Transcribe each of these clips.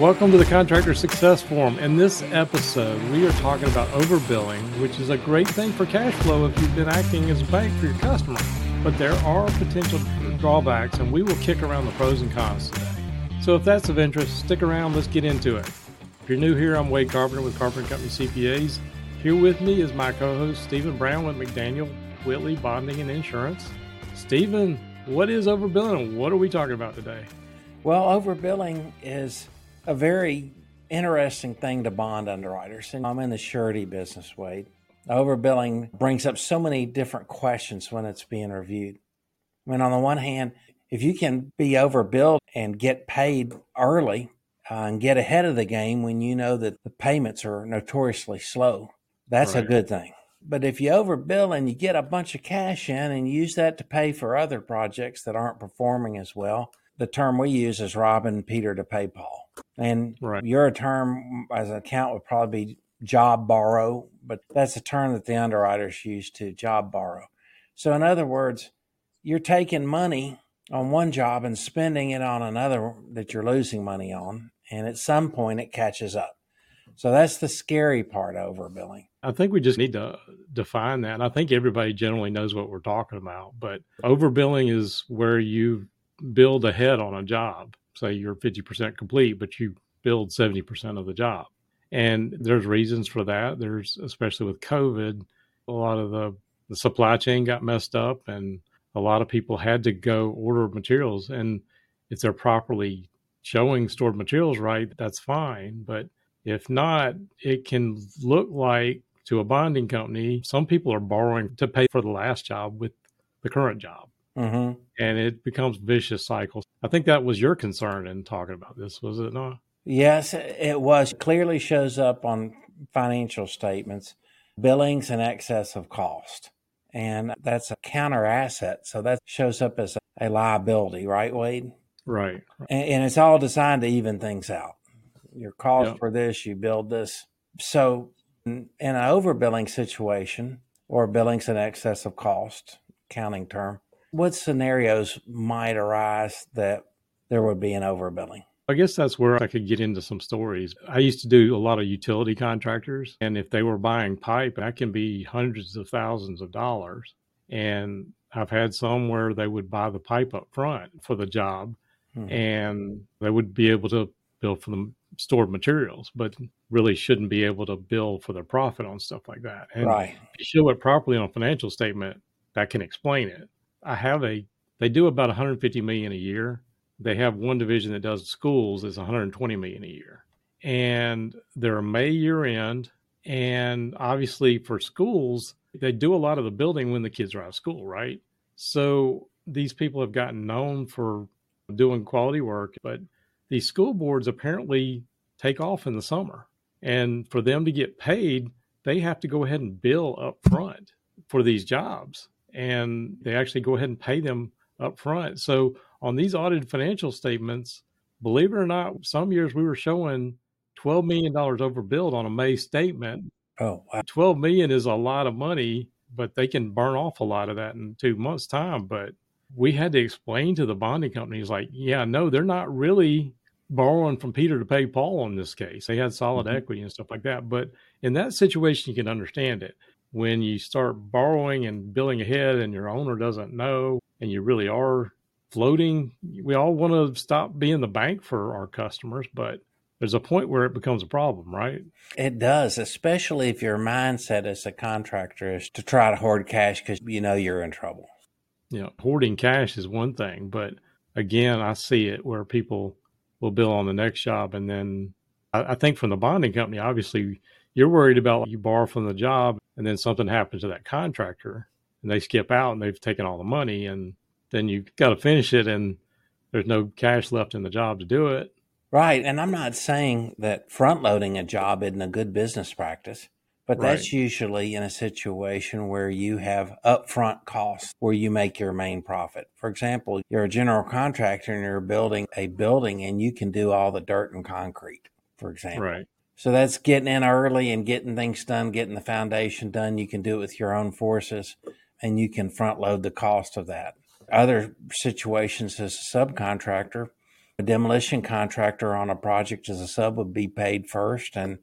Welcome to the Contractor Success Forum. In this episode, we are talking about overbilling, which is a great thing for cash flow if you've been acting as a bank for your customer. But there are potential drawbacks, and we will kick around the pros and cons today. So if that's of interest, stick around. Let's get into it. If you're new here, I'm Wade Carpenter with Carpenter Company CPAs. Here with me is my co-host Stephen Brown with McDaniel Whitley Bonding and Insurance. Stephen, what is overbilling and what are we talking about today? Well, overbilling is a very interesting thing to bond underwriters. And I'm in the surety business, Wade. Overbilling brings up so many different questions when it's being reviewed. I mean, on the one hand, if you can be overbilled and get paid early uh, and get ahead of the game when you know that the payments are notoriously slow, that's right. a good thing. But if you overbill and you get a bunch of cash in and use that to pay for other projects that aren't performing as well, the term we use is robbing Peter to pay Paul. And right. your term as an account would probably be job borrow, but that's a term that the underwriters use to job borrow. So, in other words, you're taking money on one job and spending it on another that you're losing money on. And at some point, it catches up. So, that's the scary part overbilling. I think we just need to define that. And I think everybody generally knows what we're talking about. But overbilling is where you build ahead on a job. Say you're 50% complete, but you build 70% of the job. And there's reasons for that. There's, especially with COVID, a lot of the, the supply chain got messed up and a lot of people had to go order materials. And if they're properly showing stored materials right, that's fine. But if not, it can look like to a bonding company, some people are borrowing to pay for the last job with the current job. Mm-hmm. And it becomes vicious cycles. I think that was your concern in talking about this, was it not? Yes, it was. Clearly shows up on financial statements, billings in excess of cost. And that's a contra asset. So that shows up as a liability, right, Wade? Right. And, and it's all designed to even things out. Your cost yep. for this, you build this. So in an overbilling situation or billings in excess of cost, accounting term, what scenarios might arise that there would be an overbilling? I guess that's where I could get into some stories. I used to do a lot of utility contractors, and if they were buying pipe, that can be hundreds of thousands of dollars. And I've had some where they would buy the pipe up front for the job, hmm. and they would be able to bill for the stored materials, but really shouldn't be able to bill for their profit on stuff like that. And right. if you show it properly on a financial statement, that can explain it. I have a they do about 150 million a year. They have one division that does schools is 120 million a year. And they're May year end and obviously for schools, they do a lot of the building when the kids are out of school, right? So these people have gotten known for doing quality work, but these school boards apparently take off in the summer. And for them to get paid, they have to go ahead and bill up front for these jobs and they actually go ahead and pay them up front. So on these audited financial statements, believe it or not, some years we were showing $12 million overbilled on a May statement. Oh, wow. 12 million is a lot of money, but they can burn off a lot of that in two months' time. But we had to explain to the bonding companies, like, yeah, no, they're not really borrowing from Peter to pay Paul in this case. They had solid mm-hmm. equity and stuff like that. But in that situation, you can understand it when you start borrowing and billing ahead and your owner doesn't know and you really are floating, we all want to stop being the bank for our customers, but there's a point where it becomes a problem, right? It does, especially if your mindset as a contractor is to try to hoard cash because you know you're in trouble. You know, hoarding cash is one thing, but again, I see it where people will bill on the next job. And then I, I think from the bonding company, obviously, you're worried about you borrow from the job and then something happens to that contractor and they skip out and they've taken all the money and then you got to finish it and there's no cash left in the job to do it. Right. And I'm not saying that front loading a job isn't a good business practice, but right. that's usually in a situation where you have upfront costs where you make your main profit. For example, you're a general contractor and you're building a building and you can do all the dirt and concrete, for example. Right. So that's getting in early and getting things done, getting the foundation done. You can do it with your own forces and you can front load the cost of that. Other situations as a subcontractor, a demolition contractor on a project as a sub would be paid first, and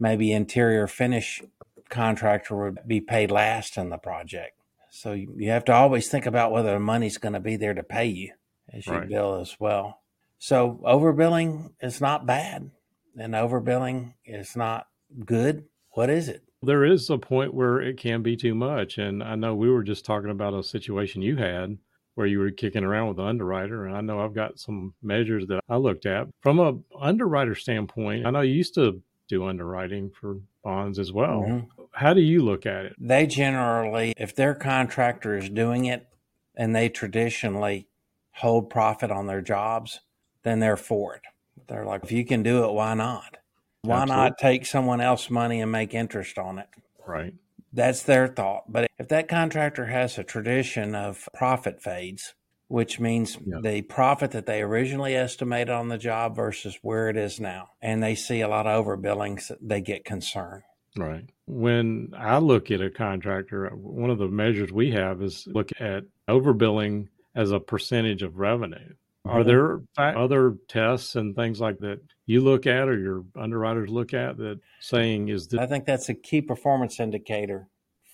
maybe interior finish contractor would be paid last in the project. So you have to always think about whether the money's going to be there to pay you as you right. bill as well. So overbilling is not bad, and overbilling is not good. What is it? There is a point where it can be too much, and I know we were just talking about a situation you had where you were kicking around with the underwriter. And I know I've got some measures that I looked at from a underwriter standpoint. I know you used to do underwriting for bonds as well. Mm-hmm. How do you look at it? They generally, if their contractor is doing it and they traditionally hold profit on their jobs, then they're for it. They're like, if you can do it, why not? Why Absolutely. not take someone else's money and make interest on it? Right. That's their thought. But if that contractor has a tradition of profit fades, which means yeah. the profit that they originally estimated on the job versus where it is now, and they see a lot of overbillings, they get concerned. Right. When I look at a contractor, one of the measures we have is look at overbilling as a percentage of revenue. Are mm-hmm. there other tests and things like that you look at or your underwriters look at that saying is this? I think that's a key performance indicator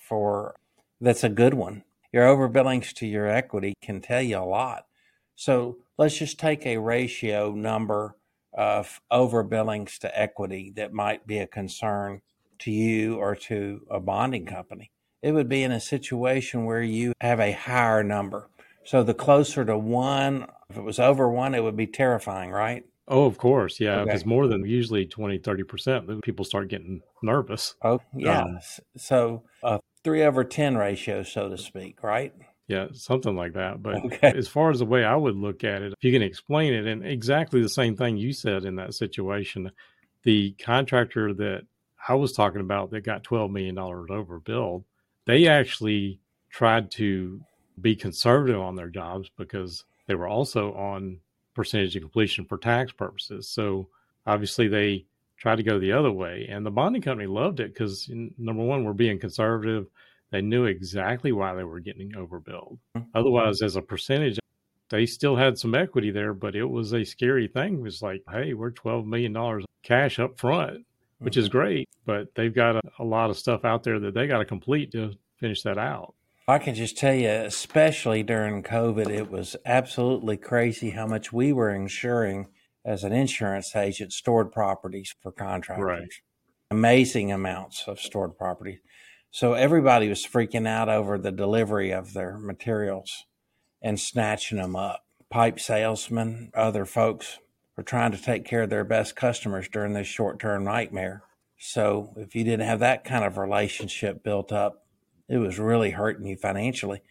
for that's a good one. Your overbillings to your equity can tell you a lot. So let's just take a ratio number of overbillings to equity that might be a concern to you or to a bonding company. It would be in a situation where you have a higher number. So the closer to one if it was over one, it would be terrifying, right? Oh, of course. Yeah. Because okay. more than usually 20, 30%, people start getting nervous. Oh, yeah. Um, so a three over 10 ratio, so to speak, right? Yeah, something like that. But okay. as far as the way I would look at it, if you can explain it, and exactly the same thing you said in that situation, the contractor that I was talking about that got $12 million over overbilled, they actually tried to be conservative on their jobs because they were also on percentage of completion for tax purposes. So obviously they tried to go the other way. And the bonding company loved it because, number one, we're being conservative. They knew exactly why they were getting overbilled. Mm-hmm. Otherwise, as a percentage, they still had some equity there, but it was a scary thing. It was like, hey, we're $12 million cash up front, which is mm-hmm. great, but they've got a, a lot of stuff out there that they got to complete to finish that out. I can just tell you, especially during COVID, it was absolutely crazy how much we were insuring as an insurance agent stored properties for contractors. Right. Amazing amounts of stored property. So everybody was freaking out over the delivery of their materials and snatching them up. Pipe salesmen, other folks were trying to take care of their best customers during this short term nightmare. So if you didn't have that kind of relationship built up, it was really hurting you financially.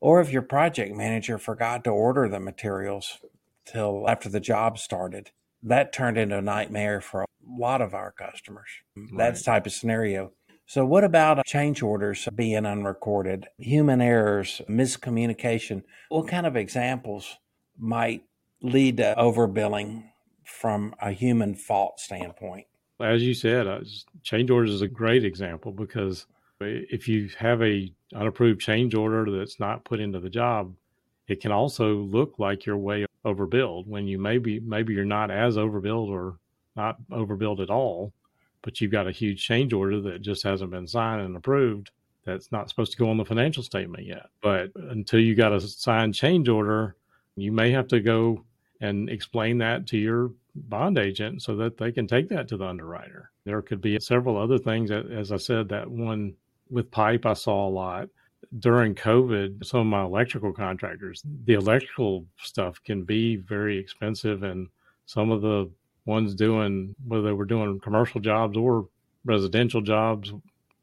Or if your project manager forgot to order the materials till after the job started, that turned into a nightmare for a lot of our customers. Right. That type of scenario. So, what about change orders being unrecorded, human errors, miscommunication? What kind of examples might lead to overbilling from a human fault standpoint? As you said, uh, change orders is a great example because if you have a unapproved change order that's not put into the job, it can also look like you're way overbilled when you maybe maybe you're not as overbilled or not overbilled at all, but you've got a huge change order that just hasn't been signed and approved that's not supposed to go on the financial statement yet. But until you got a signed change order, you may have to go and explain that to your bond agent so that they can take that to the underwriter. There could be several other things. As I said, that one with pipe, I saw a lot during COVID. Some of my electrical contractors, the electrical stuff can be very expensive, and some of the ones doing whether they were doing commercial jobs or residential jobs,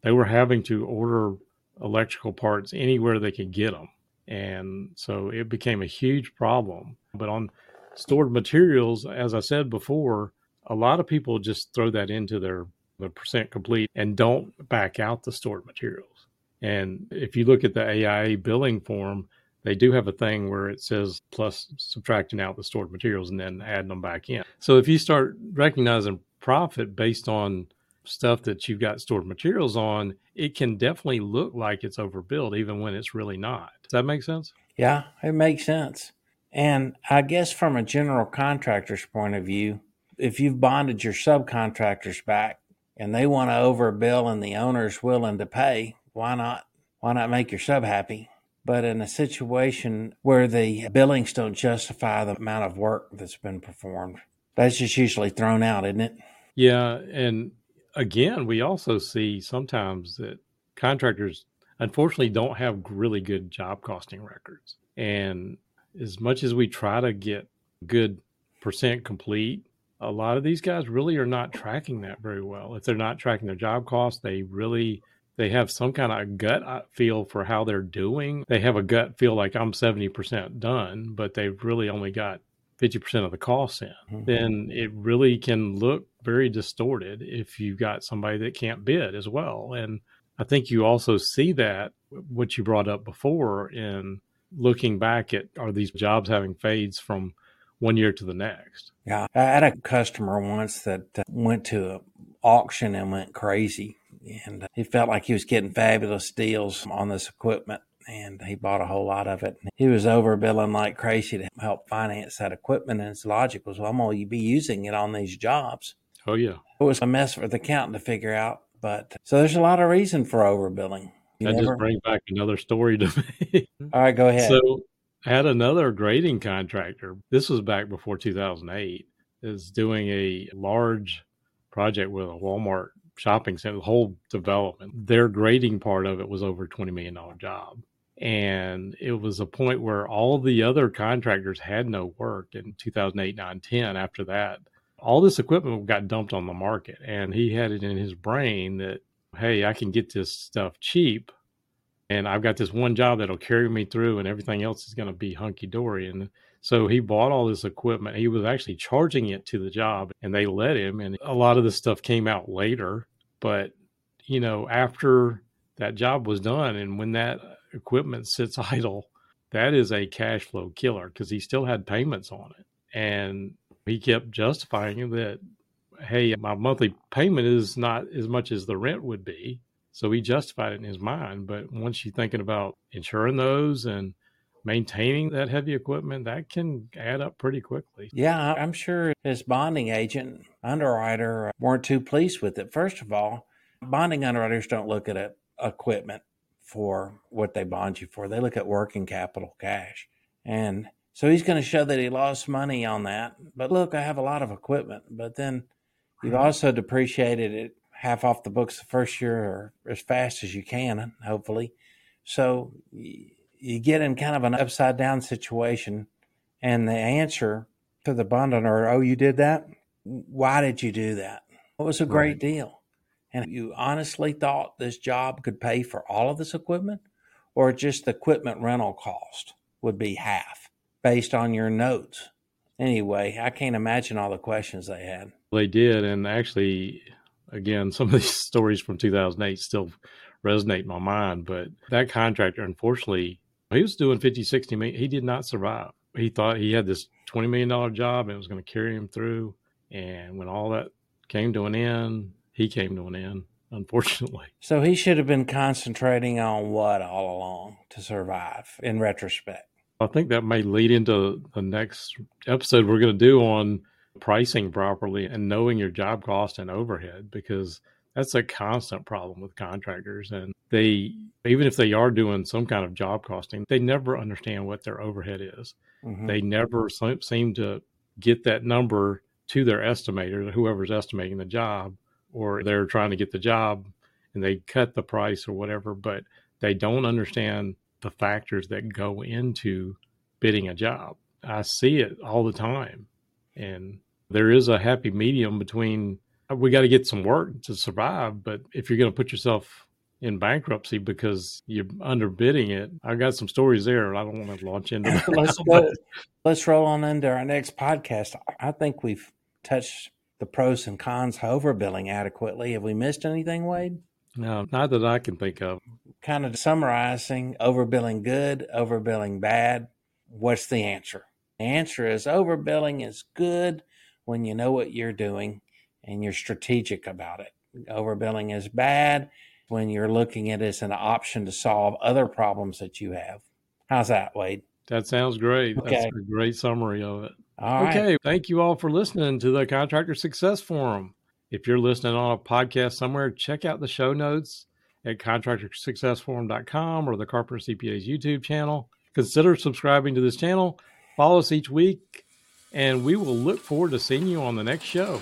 they were having to order electrical parts anywhere they could get them. And so it became a huge problem. But on stored materials, as I said before, a lot of people just throw that into their the percent complete and don't back out the stored materials. And if you look at the AIA billing form, they do have a thing where it says plus subtracting out the stored materials and then adding them back in. So if you start recognizing profit based on stuff that you've got stored materials on, it can definitely look like it's overbilled even when it's really not. Does that make sense? Yeah, it makes sense. And I guess from a general contractor's point of view, if you've bonded your subcontractors back and they want to overbill and the owner's willing to pay, why not? Why not make your sub happy? But in a situation where the billings don't justify the amount of work that's been performed, that's just usually thrown out, isn't it? Yeah. And again, we also see sometimes that contractors unfortunately don't have really good job costing records. And as much as we try to get good percent complete, a lot of these guys really are not tracking that very well. If they're not tracking their job costs, they really they have some kind of gut uh, feel for how they're doing. They have a gut feel like I'm 70% done, but they've really only got 50% of the costs in. Mm-hmm. Then it really can look very distorted if you've got somebody that can't bid as well. And I think you also see that what you brought up before in looking back at are these jobs having fades from one year to the next. Yeah, I had a customer once that uh, went to an auction and went crazy, and he felt like he was getting fabulous deals on this equipment. And he bought a whole lot of it. He was overbilling like crazy to help finance that equipment. And his logic was, well, I'm going to be using it on these jobs. Oh, yeah. It was a mess for the accountant to figure out. But so there's a lot of reason for overbilling. You that never... just brings back another story to me. All right, go ahead. So had another grading contractor. This was back before 2008. Is doing a large project with a Walmart shopping center, the whole development. Their grading part of it was over $20 million job. And it was a point where all the other contractors had no work in 2008, 9, 10. After that, all this equipment got dumped on the market. And he had it in his brain that, hey, I can get this stuff cheap and I've got this one job that'll carry me through, and everything else is going to be hunky dory. And so he bought all this equipment. He was actually charging it to the job, and they let him. And a lot of this stuff came out later, but you know, after that job was done, and when that equipment sits idle, that is a cash flow killer because he still had payments on it, and he kept justifying that, hey, my monthly payment is not as much as the rent would be so he justified it in his mind. But once you're thinking about insuring those and maintaining that heavy equipment, that can add up pretty quickly. Yeah, I'm sure his bonding agent, underwriter, uh, weren't too pleased with it. First of all, bonding underwriters don't look at equipment for what they bond you for. They look at working capital cash. And so he's going to show that he lost money on that. But look, I have a lot of equipment, but then you've mm-hmm. also depreciated it half off the books the first year or as fast as you can, hopefully. So you get in kind of an upside down situation, and the answer to the bond owner, oh, you did that? Why did you do that? It was a great right. deal. And you honestly thought this job could pay for all of this equipment, or just the equipment rental cost would be half based on your notes? Anyway, I can't imagine all the questions they had. They did. And actually, again, some of these stories from 2008 still resonate in my mind. But that contractor, unfortunately, he was doing 50, 60 million. He did not survive. He thought he had this $20 million job and it was going to carry him through. And when all that came to an end, he came to an end, unfortunately. So he should have been concentrating on what all along to survive in retrospect? I think that may lead into the next episode we're going to do on pricing properly and knowing your job cost and overhead because that's a constant problem with contractors. And they even if they are doing some kind of job costing they never understand what their overhead is. Mm-hmm. they never seem to get that number to their estimator whoever's estimating the job or they're trying to get the job and they cut the price or whatever but they don't understand the factors that go into bidding a job. I see it all the time. And there is a happy medium between uh, we got to get some work to survive, but if you're going to put yourself in bankruptcy because you're underbidding it, I got some stories there. I don't want to launch into that. let's go, let's roll on into our next podcast. I think we've touched the pros and cons of overbilling adequately. Have we missed anything, Wade? No, not that I can think of. Kind of summarizing overbilling good, overbilling bad. What's the answer? The answer is overbilling is good when you know what you're doing and you're strategic about it. Overbilling is bad when you're looking at it as an option to solve other problems that you have. How's that, Wade? That sounds great. Okay. That's a great summary of it. All right. okay. Thank you all for listening to the Contractor Success Forum. If you're listening on a podcast somewhere, check out the show notes at contractorsuccessforum.com or the Carpenter CPA's YouTube channel. Consider subscribing to this channel. Follow us each week, and we will look forward to seeing you on the next show.